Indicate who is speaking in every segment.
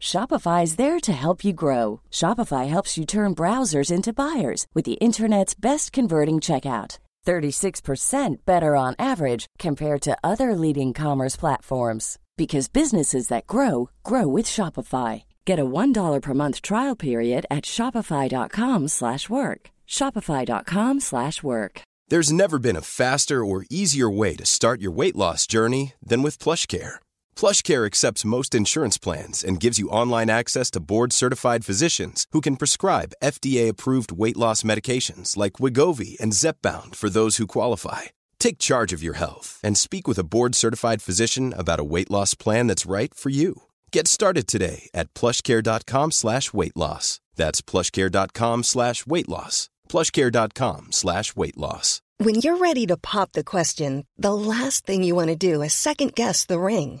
Speaker 1: Shopify is there to help you grow. Shopify helps you turn browsers into buyers with the internet's best converting checkout. 36% better on average compared to other leading commerce platforms because businesses that grow grow with Shopify. Get a $1 per month trial period at shopify.com/work. shopify.com/work.
Speaker 2: There's never been a faster or easier way to start your weight loss journey than with PlushCare. PlushCare accepts most insurance plans and gives you online access to board-certified physicians who can prescribe FDA-approved weight loss medications like Wegovy and Zepbound for those who qualify. Take charge of your health and speak with a board-certified physician about a weight loss plan that's right for you. Get started today at plushcare.com slash weight loss. That's plushcare.com slash weight loss. plushcare.com slash weight loss.
Speaker 3: When you're ready to pop the question, the last thing you want to do is second-guess the ring.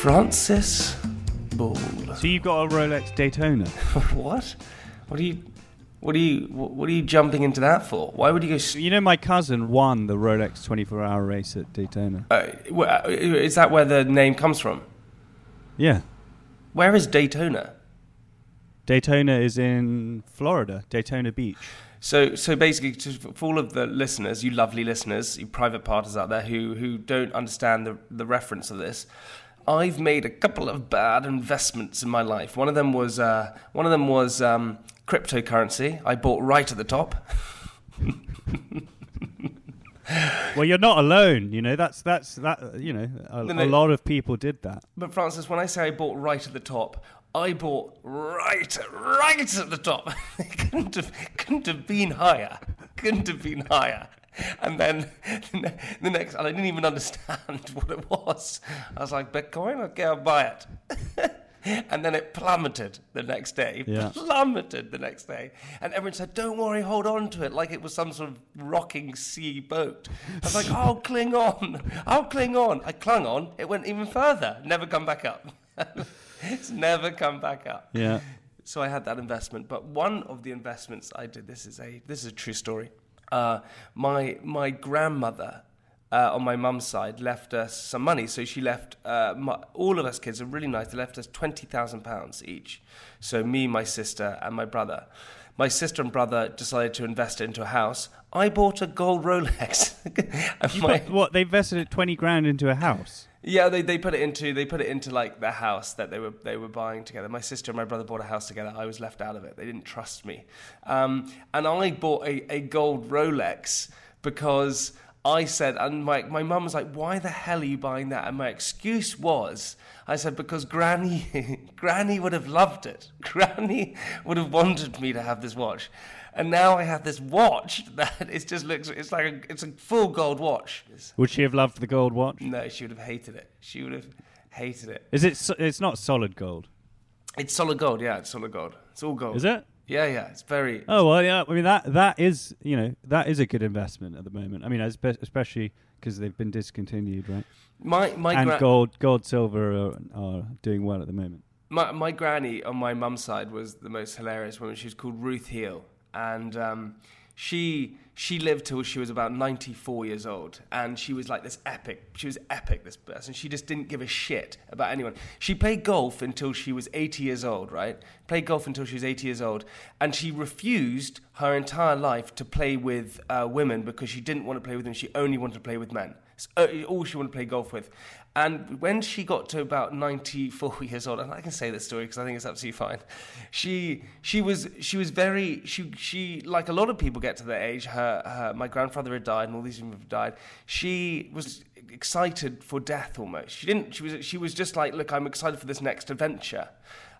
Speaker 4: Francis Boulle.
Speaker 5: So you've got a Rolex Daytona.
Speaker 4: what? What are you? What are you? What are you jumping into that for? Why would you go? s-
Speaker 5: You know, my cousin won the Rolex 24-hour race at Daytona.
Speaker 4: Uh, uh, is that where the name comes from?
Speaker 5: Yeah,
Speaker 4: Where is Daytona?
Speaker 5: Daytona is in Florida, Daytona Beach.
Speaker 4: So, so basically, to, for all of the listeners, you lovely listeners, you private parties out there who who don't understand the the reference of this, I've made a couple of bad investments in my life. One of them was uh, one of them was um, cryptocurrency. I bought right at the top.
Speaker 5: Well, you're not alone. You know, that's that's that. You know, a,
Speaker 4: No, no.
Speaker 5: a lot of people did that.
Speaker 4: But Francis, when I say I bought right at the top, I bought right, right at the top. it couldn't have, couldn't have been higher. Couldn't have been higher. And then the next, and I didn't even understand what it was. I was like, Bitcoin, okay, I'll buy it. and then it plummeted the next day.
Speaker 5: Yeah.
Speaker 4: Plummeted the next day. And everyone said, don't worry, hold on to it, like it was some sort of rocking sea boat. I was like, I'll cling on. I'll cling on. I clung on. It went even further. Never come back up. it's never come back up.
Speaker 5: Yeah.
Speaker 4: So I had that investment, but one of the investments I did. This is a this is a true story. Uh, my my grandmother uh, on my mum's side left us some money, so she left uh, my, all of us kids are really nice. They left us twenty thousand pounds each. So me, my sister, and my brother. My sister and brother decided to invest it into a house. I bought a gold Rolex. My-
Speaker 5: what they invested twenty grand into a house.
Speaker 4: Yeah, they, they put it into they put it into like the house that they were they were buying together. My sister and my brother bought a house together. I was left out of it. They didn't trust me, um, and I bought a, a gold Rolex because I said, and my my mum was like, "Why the hell are you buying that?" And my excuse was, I said, "Because Granny Granny would have loved it. Granny would have wanted me to have this watch." And now I have this watch that it just looks, it's like a, it's a full gold watch.
Speaker 5: Would she have loved the gold watch?
Speaker 4: no, she would have hated it. She would have hated it.
Speaker 5: Is it? so- It's not solid gold.
Speaker 4: It's solid gold, yeah, it's solid gold. It's all gold.
Speaker 5: Is it?
Speaker 4: Yeah, yeah, it's very.
Speaker 5: Oh well, yeah. I mean that that is you know that is a good investment at the moment. I mean, especially because they've been discontinued, right?
Speaker 4: My my
Speaker 5: and
Speaker 4: gra-
Speaker 5: gold, gold, silver are, are doing well at the moment.
Speaker 4: my my granny on my mum's side was the most hilarious woman. She was called Ruth Heel, and um, she she lived till she was about 94 years old. And she was like this epic she was epic this person. She just didn't give a shit about anyone. She played golf until she was 80 years old right? Played golf until she was 80 years old. And she refused her entire life to play with uh, women because she didn't want to play with them. She only wanted to play with men. Uh, all she wanted to play golf with and when she got to about 94 years old, and I can say this story because I think it's absolutely fine, she she was she was very she she like a lot of people get to that age. Her, her my grandfather had died, and all these people have died. She was excited for death almost. She didn't. She was she was just like, look, I'm excited for this next adventure.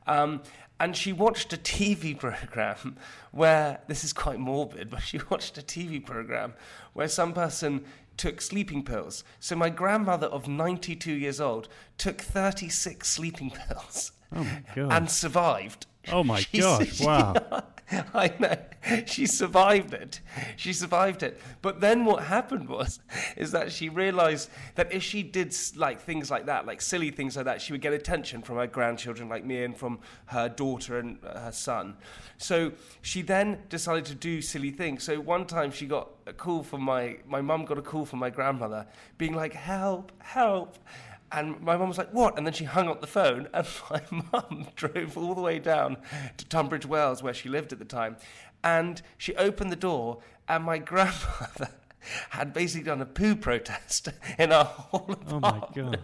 Speaker 4: Um, and she watched a TV program where this is quite morbid, but she watched a TV program where some person took sleeping pills. So my grandmother of 92 years old took 36 sleeping pills
Speaker 5: Oh
Speaker 4: and survived.
Speaker 5: oh my
Speaker 4: she-
Speaker 5: Wow.
Speaker 4: I know. She survived it. She survived it. But then what happened was, is that she realized that if she did like things like that, like silly things like that, she would get attention from her grandchildren like me and from her daughter and uh, her son. So she then decided to do silly things. So one time she got a call from my, my mum got a call from my grandmother being like, help, help. And my mum was like, what? And then she hung up the phone, and my mum drove all the way down to Tunbridge Wells, where she lived at the time. And she opened the door, and my grandmother had basically done a poo protest in our whole
Speaker 5: Oh my god.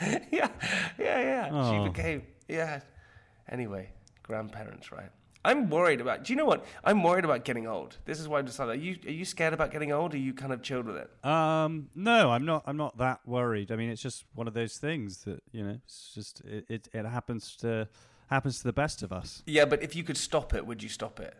Speaker 4: yeah, yeah, yeah.
Speaker 5: Oh.
Speaker 4: She became, yeah. Anyway, grandparents, right? I'm worried about. Do you know what? I'm worried about getting old. This is why I've decided. Are you are you scared about getting old? Or are you kind of chilled with it?
Speaker 5: Um, no, I'm not. I'm not that worried. I mean, it's just one of those things that you know. It's just it. It, it happens to happens to the best of us.
Speaker 4: Yeah, but if you could stop it, would you stop it?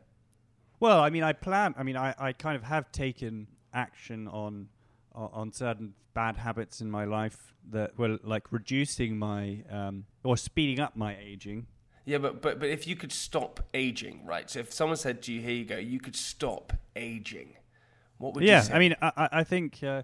Speaker 5: Well, I mean, I plan. I mean, I, I kind of have taken action on on on certain bad habits in my life that were like reducing my um, or speeding up my aging.
Speaker 4: Yeah, but, but but if you could stop aging, right? So if someone said to you, "Here you go," you could stop aging. What would you
Speaker 5: yeah,
Speaker 4: say?
Speaker 5: I mean, I, I think uh,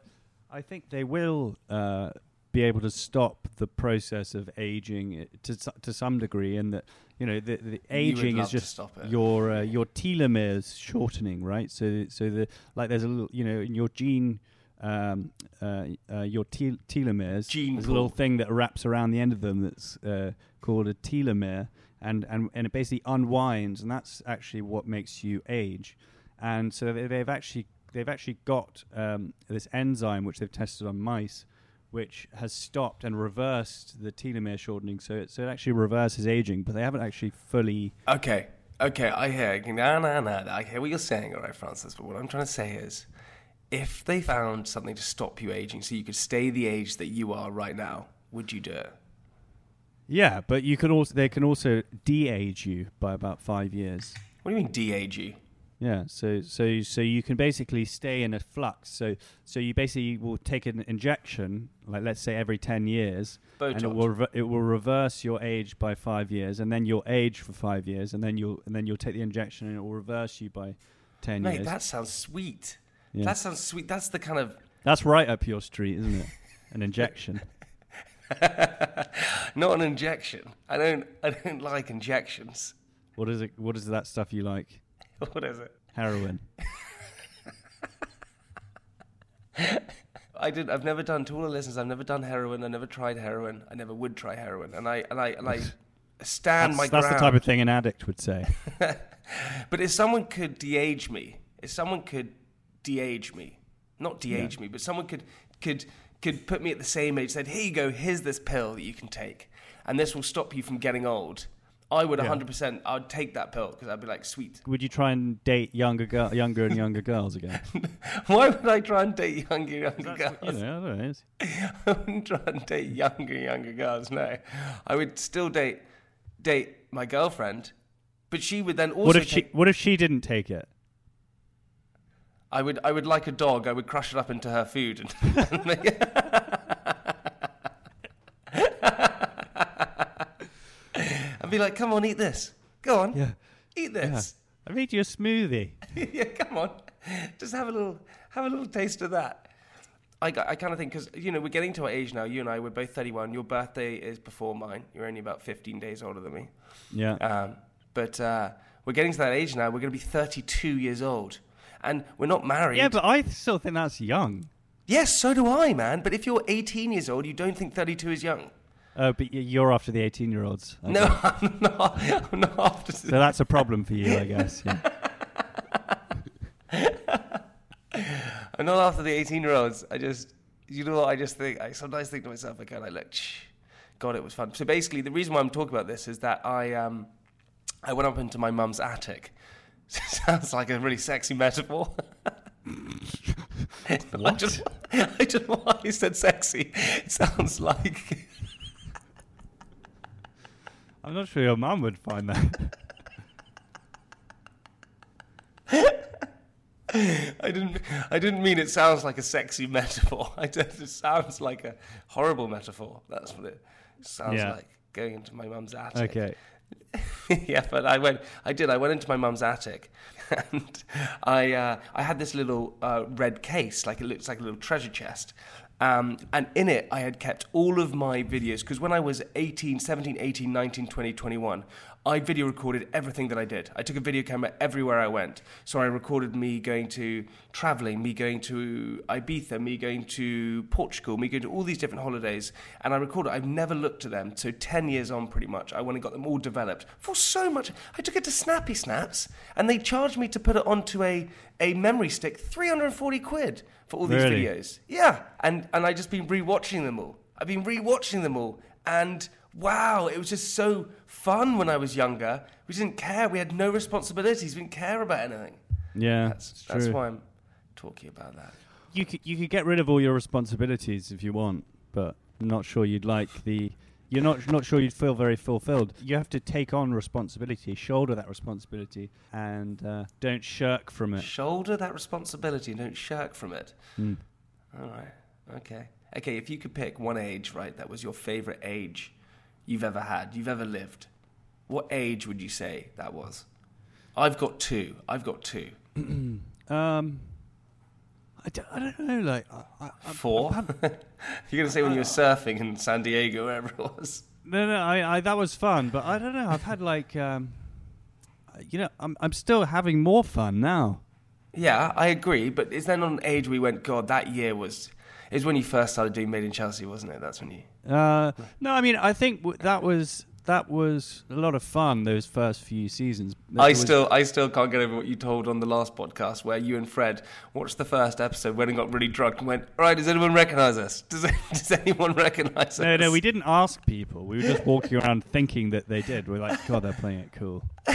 Speaker 5: I think they will uh, be able to stop the process of aging uh, to to some degree, and that you know the, the aging is just your uh, your telomeres shortening, right? So so the like there's a little you know in your gene. Um, uh, uh, your tel- telomeres.
Speaker 4: Gene
Speaker 5: There's a little thing that wraps around the end of them that's uh, called a telomere, and, and and it basically unwinds, and that's actually what makes you age. And so they, they've actually they've actually got um, this enzyme which they've tested on mice, which has stopped and reversed the telomere shortening. So it, so it actually reverses aging, but they haven't actually fully.
Speaker 4: Okay, okay, I hear. No, no, no. I hear what you're saying, all right, Francis. But what I'm trying to say is, if they found something to stop you aging, so you could stay the age that you are right now, would you do it?
Speaker 5: Yeah, but you can also they can also de-age you by about five years.
Speaker 4: What do you mean de-age you?
Speaker 5: Yeah, so so so you can basically stay in a flux. So so you basically will take an injection, like let's say every ten years, and it will it will reverse your age by five years, and then you'll age for five years, and then you'll and then you'll take the injection, and it will reverse you by ten
Speaker 4: Mate,
Speaker 5: years.
Speaker 4: that sounds sweet.
Speaker 5: Yeah.
Speaker 4: That sounds sweet. That's the kind of
Speaker 5: That's right up your street, isn't it? An injection.
Speaker 4: not an injection. I don't. I don't like injections.
Speaker 5: What is it? What is that stuff you like?
Speaker 4: What is it?
Speaker 5: Heroin.
Speaker 4: I did. I've never done to all the listeners. I've never done heroin. I never tried heroin. I never would try heroin. And I and I and I stand
Speaker 5: That's,
Speaker 4: my
Speaker 5: that's the type of thing an addict would say.
Speaker 4: But if someone could de-age me, if someone could de-age me, not de-age me, but someone could could could put me at the same age, said, "Here you go. Here's this pill that you can take, and this will stop you from getting old." I would
Speaker 5: Yeah.
Speaker 4: 100%. I would take that pill because I'd be like, "Sweet."
Speaker 5: would you try and date younger girl, younger and younger girls again?
Speaker 4: Why would I try and date younger, younger girls?
Speaker 5: you know, I don't know.
Speaker 4: I wouldn't try and date younger, younger girls. No, I would still date date my girlfriend, but she would then also.
Speaker 5: What if she? What if she didn't take it?
Speaker 4: I would. I would like a dog. I would crush it up into her food and. and make- and be like, "Come on, eat this. Go on,
Speaker 5: Yeah.
Speaker 4: eat this.
Speaker 5: I made you a smoothie.
Speaker 4: Yeah. come on, just have a little, have a little taste of that." I, I kind of think because you know we're getting to our age now. You and I, we're both thirty-one. Your birthday is before mine. You're only about fifteen days older than me.
Speaker 5: Yeah.
Speaker 4: Um, but uh, We're getting to that age now. We're going to be 32 years old, and we're not married.
Speaker 5: Yeah, but I still think that's young.
Speaker 4: yes, so do I, man. But if you're 18 years old, you don't think 32 is young.
Speaker 5: Oh, but you're after the 18 year olds.
Speaker 4: No, I'm not. I'm not after.
Speaker 5: So that's a problem for you, I guess. Yeah.
Speaker 4: I'm not after the 18 year olds. I just, you know what? I just think, I sometimes think to myself, I kind of like, Shh. God, it was fun. So basically, the reason why I'm talking about this is that I, um, I went up into my mum's attic. Sounds like a really sexy metaphor. I don't, I don't know why you said sexy. It sounds like.
Speaker 5: I'm not sure your mum would find that.
Speaker 4: I didn't. I didn't mean it sounds like a sexy metaphor. I just, it sounds like a horrible metaphor. That's what it sounds
Speaker 5: Yeah.
Speaker 4: like. Going into my mum's attic.
Speaker 5: okay.
Speaker 4: yeah, but I went. I did. I went into my mum's attic, and I uh, I had this little uh, red case, like it looks like a little treasure chest. Um, and in it, I had kept all of my videos because when I was 18, 17, 18, 19, 20, 21, I video recorded everything that I did. I took a video camera everywhere I went. So I recorded me going to traveling, me going to Ibiza, me going to Portugal, me going to all these different holidays. And I recorded, I've never looked at them. So 10 years on, pretty much, I went and got them all developed for so much. I took it to Snappy Snaps and they charged me to put it onto a, a memory stick, 340 quid for all these
Speaker 5: Really?
Speaker 4: videos. Yeah. And, and I've just been rewatching them all. I've been rewatching them all. And wow, it was just so fun when I was younger. We didn't care. We had no responsibilities. We didn't care about anything.
Speaker 5: Yeah,
Speaker 4: That's, that's why I'm talking about that.
Speaker 5: You could you could get rid of all your responsibilities if you want, but I'm not sure you'd like the. You're not not sure you'd feel very fulfilled. You have to take on responsibility, shoulder that responsibility, and uh, don't shirk from it.
Speaker 4: Shoulder that responsibility and don't shirk from it.
Speaker 5: Mm.
Speaker 4: All right. Okay. Okay, if you could pick one age, right, that was your favorite age you've ever had, you've ever lived, what age would you say that was? I've got two. I've got two.
Speaker 5: Um, I don't, I don't know. Like, I, I, I-
Speaker 4: Four? You're going to say when you were surfing in San Diego, wherever it was.
Speaker 5: no, no, I, I that was fun, but I don't know. I've had like, um, you know, I'm I'm still having more fun now.
Speaker 4: Yeah, I agree. But is there not an age we went, God, that year was. It was when you first started doing Made in Chelsea, wasn't it? That's when you.
Speaker 5: Uh, no, I mean, I think w- that was that was a lot of fun. Those first few seasons. That
Speaker 4: I
Speaker 5: was-
Speaker 4: still, I still can't get over what you told on the last podcast, where you and Fred watched the first episode, went and got really drunk, and went, "All right, does anyone recognise us? Does does anyone recognise us?"
Speaker 5: No, no, we didn't ask people. We were just walking around thinking that they did. We're like, God, they're playing it cool.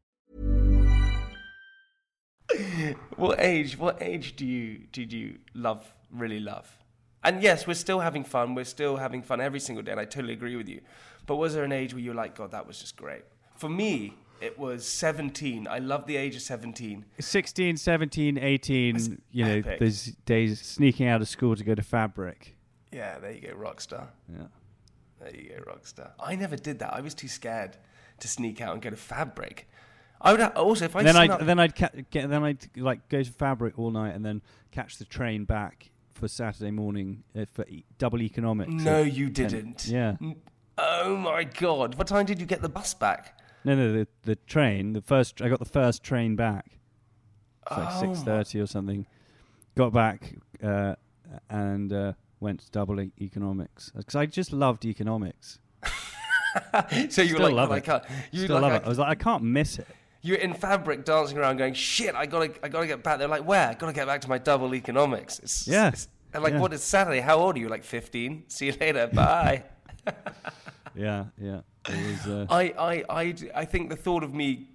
Speaker 4: What age? What age do you did you love? Really love? And yes, we're still having fun. We're still having fun every single day, and I totally agree with you. But was there an age where you were like, God, that was just great? For me, It was 17. I love the age of 17.
Speaker 5: 16, 17, 18, you know,
Speaker 4: epic.
Speaker 5: those days sneaking out of school to go to Fabric.
Speaker 4: Yeah, there you go, rockstar.
Speaker 5: Yeah.
Speaker 4: There you go, rockstar. I never did that. I was too scared to sneak out and go to Fabric. I would also if I
Speaker 5: then I'd then I'd ca- get then I'd like go to Fabric all night and then catch the train back for Saturday morning uh, for e- double economics.
Speaker 4: No, you
Speaker 5: 10.
Speaker 4: didn't.
Speaker 5: Yeah.
Speaker 4: N- Oh my god! What time did you get the bus back?
Speaker 5: No, no, the the train. The first I got the first train back. It's like
Speaker 4: Oh
Speaker 5: six thirty or something. Got back uh, and uh, went to double e- economics because I just loved economics.
Speaker 4: so you
Speaker 5: Still
Speaker 4: were like,
Speaker 5: love
Speaker 4: I
Speaker 5: it.
Speaker 4: can't. You
Speaker 5: Still
Speaker 4: like,
Speaker 5: love
Speaker 4: I,
Speaker 5: it. I was like, I can't miss it.
Speaker 4: You're in fabric, dancing around, going, "Shit! I gotta, I gotta get back." They're like, "Where? I gotta get back to my double economics." It's,
Speaker 5: Yeah.
Speaker 4: it's- and like,
Speaker 5: Yeah.
Speaker 4: what is Saturday? How old are you? Like 15. See you later. Bye.
Speaker 5: Yeah, yeah. Was. Uh,
Speaker 4: I, I, I, I think the thought of me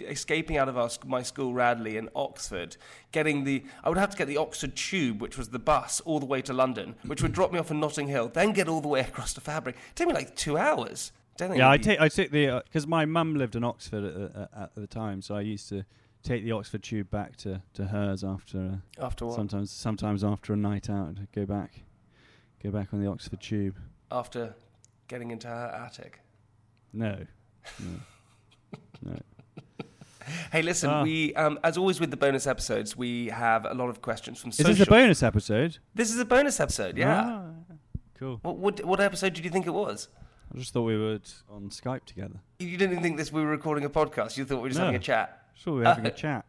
Speaker 4: escaping out of our, my school, Radley, in Oxford, getting the, I would have to get the Oxford Tube, which was the bus, all the way to London, which would drop me off in Notting Hill, then get all the way across to Fabric. it Take me like two hours.
Speaker 5: Yeah, I take I took the because my mum lived in Oxford at, the- at, the time, so I used to take the Oxford Tube back to, to hers after uh,
Speaker 4: After what?
Speaker 5: sometimes sometimes after a night out to go back go back on the Oxford Tube.
Speaker 4: after getting into her attic.
Speaker 5: No, no, no.
Speaker 4: Hey, listen,
Speaker 5: Ah.
Speaker 4: we, um, as always with the bonus episodes, we have a lot of questions from
Speaker 5: Is
Speaker 4: social.
Speaker 5: this a bonus episode?
Speaker 4: This is a bonus episode, yeah.
Speaker 5: Ah, cool.
Speaker 4: What, what, what episode did you think it was?
Speaker 5: I just thought we were on Skype together.
Speaker 4: You didn't think this we were recording a podcast. You thought we were just having a chat.
Speaker 5: Sure, we were having a chat.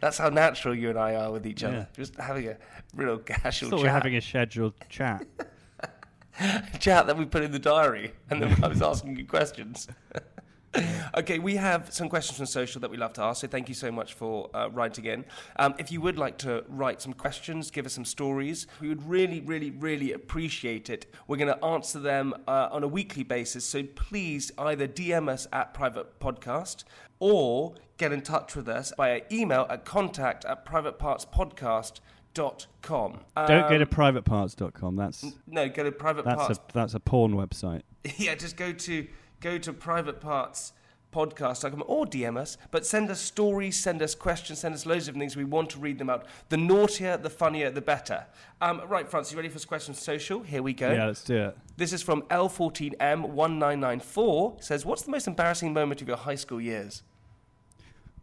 Speaker 4: That's how natural you and I are with each
Speaker 5: Yeah.
Speaker 4: other. Just having a real casual
Speaker 5: thought
Speaker 4: chat.
Speaker 5: we were having a scheduled chat.
Speaker 4: chat that we put in the diary, and then I was asking you questions. okay, we have some questions from social that we love to ask, so thank you so much for uh, writing in. Um, if you would like to write some questions, give us some stories, we would really, really, really appreciate it. We're going to answer them uh, on a weekly basis, so please either DM us at Private Podcast or get in touch with us via email at contact at privatepartspodcast.com.
Speaker 5: Don't go
Speaker 4: Um,
Speaker 5: to privateparts.com. That's
Speaker 4: no, go to private
Speaker 5: that's
Speaker 4: parts.
Speaker 5: a that's a porn website.
Speaker 4: yeah, just go to go to private parts podcast.com or DM us, but send us stories, send us questions, send us loads of things. We want to read them out. The naughtier, the funnier, the better. Um, right, Francis, you ready for question social? Here we go.
Speaker 5: Yeah, let's do it.
Speaker 4: This is from L14M1994. Says, What's the most embarrassing moment of your high school years?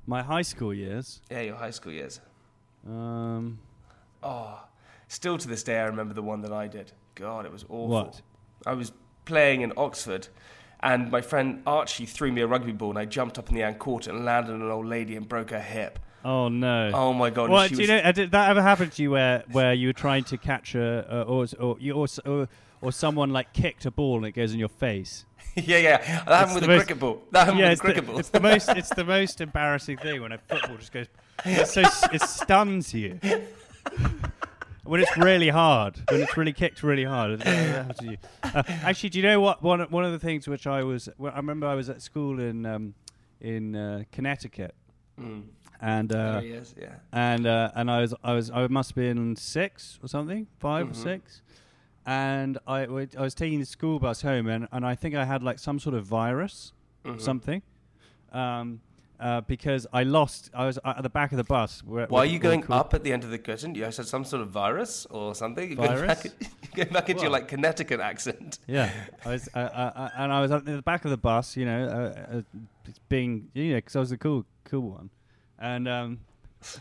Speaker 5: My high school years.
Speaker 4: Yeah, your high school years.
Speaker 5: Um,
Speaker 4: Oh, still to this day, I remember the one that I did. God, it was awful.
Speaker 5: What?
Speaker 4: I was playing in Oxford, and my friend Archie threw me a rugby ball, and I jumped up in the end court and landed on an old lady and broke her hip.
Speaker 5: oh no.
Speaker 4: Oh my God! and
Speaker 5: What do you know? uh, Did that ever happen to you where where you were trying to catch a uh, or or you or, or or someone like kicked a ball and it goes in your face?
Speaker 4: yeah, yeah. That happened with a
Speaker 5: most-
Speaker 4: cricket ball. That happened
Speaker 5: yeah,
Speaker 4: with
Speaker 5: it's
Speaker 4: a cricket
Speaker 5: the,
Speaker 4: ball.
Speaker 5: it's the most it's the most embarrassing thing when a football just goes. It's so it stuns you. When it's really hard, when it's really kicked really hard. It never happens to you. Uh, actually, do you know what? One one of the things which I was, well, I remember I was at school in um, in uh, Connecticut,
Speaker 4: Mm.
Speaker 5: and uh,
Speaker 4: is, yeah.
Speaker 5: and uh, and I was I was I must have been six or something, 5
Speaker 4: Mhm.
Speaker 5: or six, and I I was taking the school bus home, and, and I think I had like some sort of virus,
Speaker 4: Mhm.
Speaker 5: something, um, uh, because I lost. I was at the back of the bus. Where,
Speaker 4: Why are you going
Speaker 5: cool-
Speaker 4: up at the end of the curtain? You said some sort of virus or something? You're going
Speaker 5: Virus?
Speaker 4: back, you're going back into your like Connecticut accent.
Speaker 5: Yeah, I was, uh, uh, uh, and I was at the back of the bus, you know, uh, uh, being, you know, because I was the cool, cool one, and um,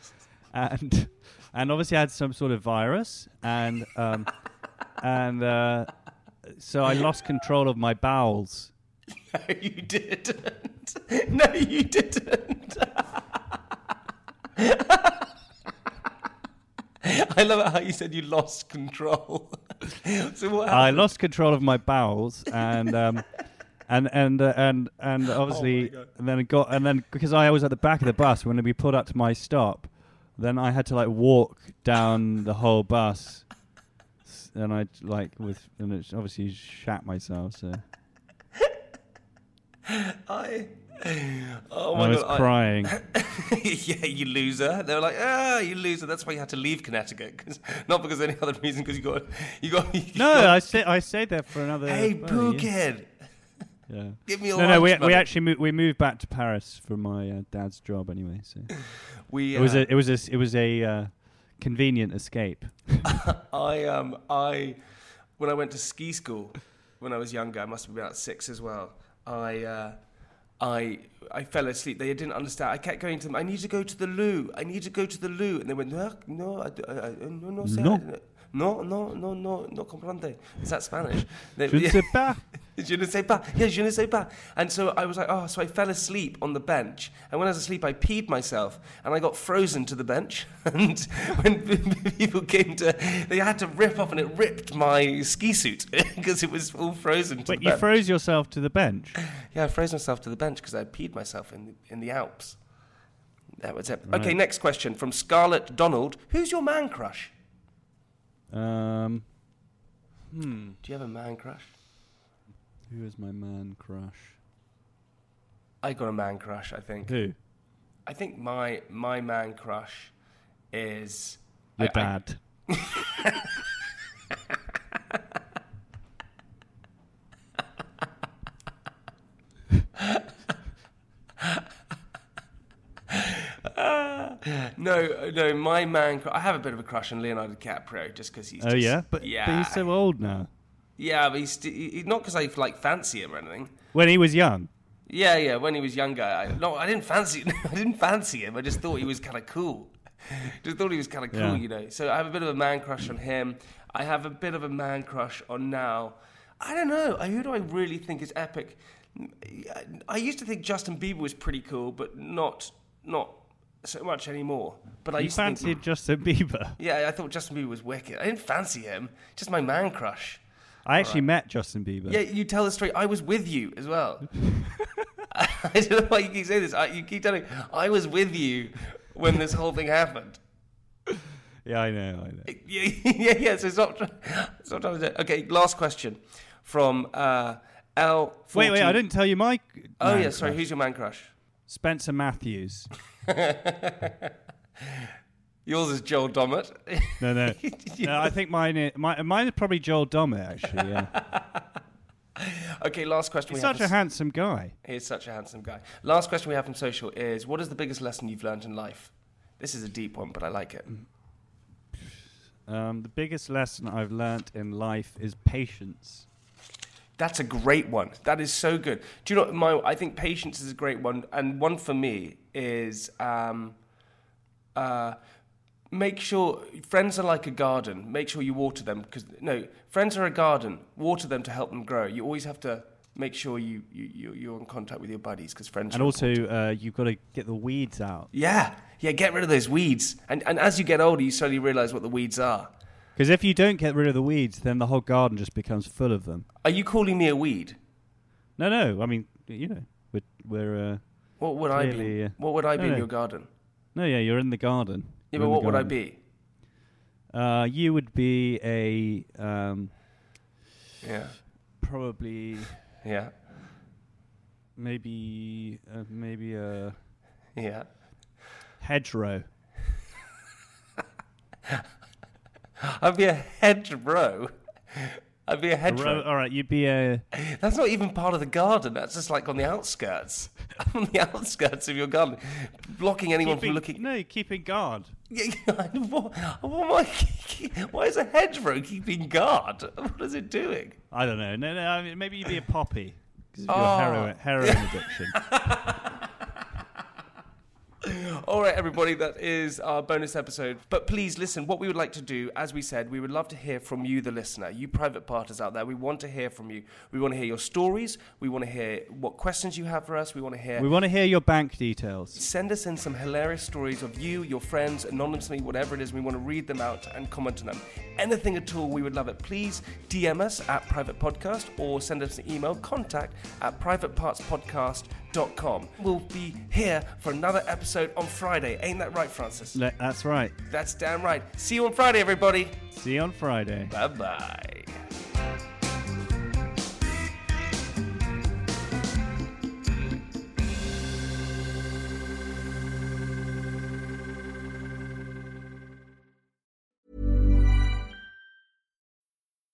Speaker 5: and and obviously I had some sort of virus, and um, and uh, so I lost control of my bowels.
Speaker 4: You didn't. No, you didn't. I love it how you said you lost control. so what happened?
Speaker 5: I lost control of my bowels, and um, and and uh, and and
Speaker 4: Oh
Speaker 5: obviously, and then it got, and then because I was at the back of the bus when we pulled up to my stop, then I had to like walk down the whole bus, and I like with, and it obviously shat myself. So
Speaker 4: I. Oh my
Speaker 5: I was
Speaker 4: god!
Speaker 5: crying.
Speaker 4: yeah, you loser. They were like, ah, you loser. That's why you had to leave Connecticut, 'cause- not because of any other reason. Because you got, you got. You
Speaker 5: No,
Speaker 4: got-
Speaker 5: I stayed. I stayed there for another.
Speaker 4: Hey,
Speaker 5: well, yeah.
Speaker 4: Give me your
Speaker 5: no, no. We we actually mo- we moved back to Paris for my uh, dad's job anyway. So
Speaker 4: We
Speaker 5: it was
Speaker 4: uh,
Speaker 5: a it was a it was a uh, convenient escape.
Speaker 4: I um I when I went to ski school when I was younger, I must have been about six as well. I uh, I I fell asleep. They didn't understand. I kept going to them. I need to go to the loo. I need to go to the loo, and they went no no I, I, I, no no sé,
Speaker 5: No.
Speaker 4: No no no no no comprende. Is that Spanish? They-
Speaker 5: Je ne sais pas.
Speaker 4: Je ne sais pas. Yeah, je ne sais pas. And so I was like, oh, so I fell asleep on the bench. And when I was asleep, I peed myself and I got frozen to the bench. And when people came to, they had to rip off and it ripped my ski suit because it was all frozen to
Speaker 5: Wait, you
Speaker 4: bench.
Speaker 5: froze yourself to the bench?
Speaker 4: Yeah, I froze myself to the bench because I peed myself in the, in the Alps. That was it.
Speaker 5: Right.
Speaker 4: Okay, next question from Scarlett Donald. Who's your man crush?
Speaker 5: Um, hmm.
Speaker 4: Do you have a man crush?
Speaker 5: Who is my man crush?
Speaker 4: I got a man crush, I think.
Speaker 5: Who?
Speaker 4: I think my my man crush is
Speaker 5: Your
Speaker 4: I- I-
Speaker 5: dad.
Speaker 4: No, uh, no, my man. I have a bit of a crush on Leonardo DiCaprio just because he's.
Speaker 5: oh
Speaker 4: just,
Speaker 5: yeah, but,
Speaker 4: yeah,
Speaker 5: but he's so old now.
Speaker 4: yeah, but he's he, not because I like fancy him or anything.
Speaker 5: When he was young.
Speaker 4: Yeah, yeah. When he was younger, I, no, I didn't fancy. I didn't fancy him. I just thought he was kind of cool. Just thought he was kind of cool,
Speaker 5: Yeah.
Speaker 4: you know. So I have a bit of a man crush on him. I have a bit of a man crush on now. I don't know. Who do I really think is epic? I used to think Justin Bieber was pretty cool, but not not so much anymore. But I
Speaker 5: you
Speaker 4: used to think,
Speaker 5: fancied Justin Bieber.
Speaker 4: yeah, I thought Justin Bieber was wicked. I didn't fancy him. Just my man crush.
Speaker 5: I actually met Justin Bieber.
Speaker 4: Yeah, you tell the story. I was with you as well. I don't know why you keep saying this. I, you keep telling me I was with you when this whole thing happened.
Speaker 5: Yeah, I know, I know.
Speaker 4: Yeah, yeah, yeah. So stop, stop trying to Okay, last question from uh, L.
Speaker 5: Wait, wait, I didn't tell you my.
Speaker 4: Oh yeah, sorry. Who's your man crush?
Speaker 5: Spencer Matthews.
Speaker 4: Yours is Joel Dommett.
Speaker 5: No, no. no I think mine is, mine, mine is probably Joel Dommett, actually, yeah.
Speaker 4: okay, last question.
Speaker 5: He's such a
Speaker 4: from-
Speaker 5: handsome guy.
Speaker 4: He's such a handsome guy. Last question we have from social is: What is the biggest lesson you've learned in life? This is a deep one, but I like it.
Speaker 5: Um, the biggest lesson I've learned in life is patience.
Speaker 4: That's a great one. That is so good. Do you know, my? I think patience is a great one, and one for me is um, uh, make sure friends are like a garden. Make sure you water them because no, friends are a garden. Water them to help them grow. You always have to make sure you you you- you're in contact with your buddies because friends.
Speaker 5: And
Speaker 4: are
Speaker 5: also, uh, you've got to get the weeds out.
Speaker 4: yeah, yeah. Get rid of those weeds, and and as you get older, you slowly realize what the weeds are.
Speaker 5: Because if you don't get rid of the weeds, then the whole garden just becomes full of them.
Speaker 4: Are you calling me a weed?
Speaker 5: No, no. I mean, you know, we're. we're uh,
Speaker 4: What would I be?
Speaker 5: Uh,
Speaker 4: What would I be
Speaker 5: no,
Speaker 4: in
Speaker 5: no.
Speaker 4: your garden?
Speaker 5: no, yeah, you're in the garden.
Speaker 4: Yeah,
Speaker 5: You're
Speaker 4: but what would I be?
Speaker 5: Uh, you would be a um,
Speaker 4: Yeah,
Speaker 5: probably
Speaker 4: yeah,
Speaker 5: maybe uh, maybe a
Speaker 4: yeah.
Speaker 5: hedgerow.
Speaker 4: I'd be a hedgerow. I'd be a hedgerow.
Speaker 5: all right, you'd be a
Speaker 4: That's not even part of the garden. That's just like on the outskirts. on the outskirts of your garden, blocking anyone
Speaker 5: keeping,
Speaker 4: from looking.
Speaker 5: No, keeping guard.
Speaker 4: Yeah, yeah, what, what am I- why is a hedgerow keeping guard? What is it doing?
Speaker 5: I don't know. No, no. I mean, maybe you'd be a poppy because of
Speaker 4: Oh.
Speaker 5: your heroin, heroin addiction.
Speaker 4: All right, everybody, that is our bonus episode. But please listen, what we would like to do, as we said, we would love to hear from you, the listener, you private partners out there. We want to hear from you. We want to hear your stories. We want to hear what questions you have for us. We want to hear.
Speaker 5: we want to hear your bank details.
Speaker 4: Send us in some hilarious stories of you, your friends, anonymously, whatever it is. We want to read them out and comment on them. Anything at all, we would love it. Please DM us at Private Podcast or send us an email contact at privatepartspodcast.com. We'll be here for another episode on Friday. Ain't that right, Francis?
Speaker 5: That's right.
Speaker 4: That's damn right. See you on Friday, everybody.
Speaker 5: See you on Friday.
Speaker 4: Bye bye.